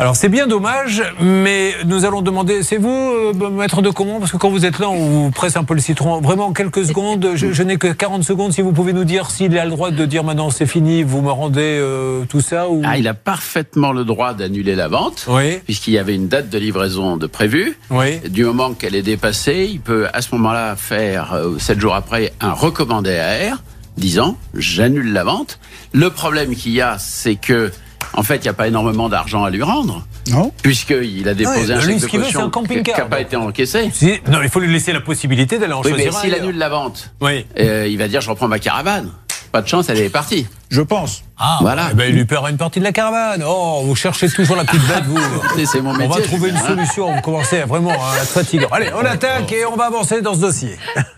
Alors c'est bien dommage, mais nous allons demander, c'est vous, euh, maître de comment Parce que quand vous êtes là, on vous presse un peu le citron. Vraiment, quelques secondes, je, n'ai que 40 secondes, si vous pouvez nous dire s'il a le droit de dire maintenant c'est fini, vous me rendez euh, tout ça ou... Ah, il a parfaitement le droit d'annuler la vente, oui. puisqu'il y avait une date de livraison de prévue. Oui. Du moment qu'elle est dépassée, il peut à ce moment-là faire, euh, sept jours après, un recommandé AR disant j'annule la vente. Le problème qu'il y a, c'est que en fait, il n'y a pas énormément d'argent à lui rendre. Non. Puisqu'il a déposé un chèque de caution qui n'a pas été encaissé. non, il faut lui laisser la possibilité d'aller en oui, choisir mais S'il annule la vente, oui. Euh, il va dire je reprends ma caravane. Pas de chance, elle est partie. Je pense. Ah, voilà. Eh ben, il lui paiera une partie de la caravane. Oh, vous cherchez toujours la petite bête, vous. C'est mon métier. On va trouver une solution. Vous commencez vraiment à être fatigant. Allez, on attaque et on va avancer dans ce dossier.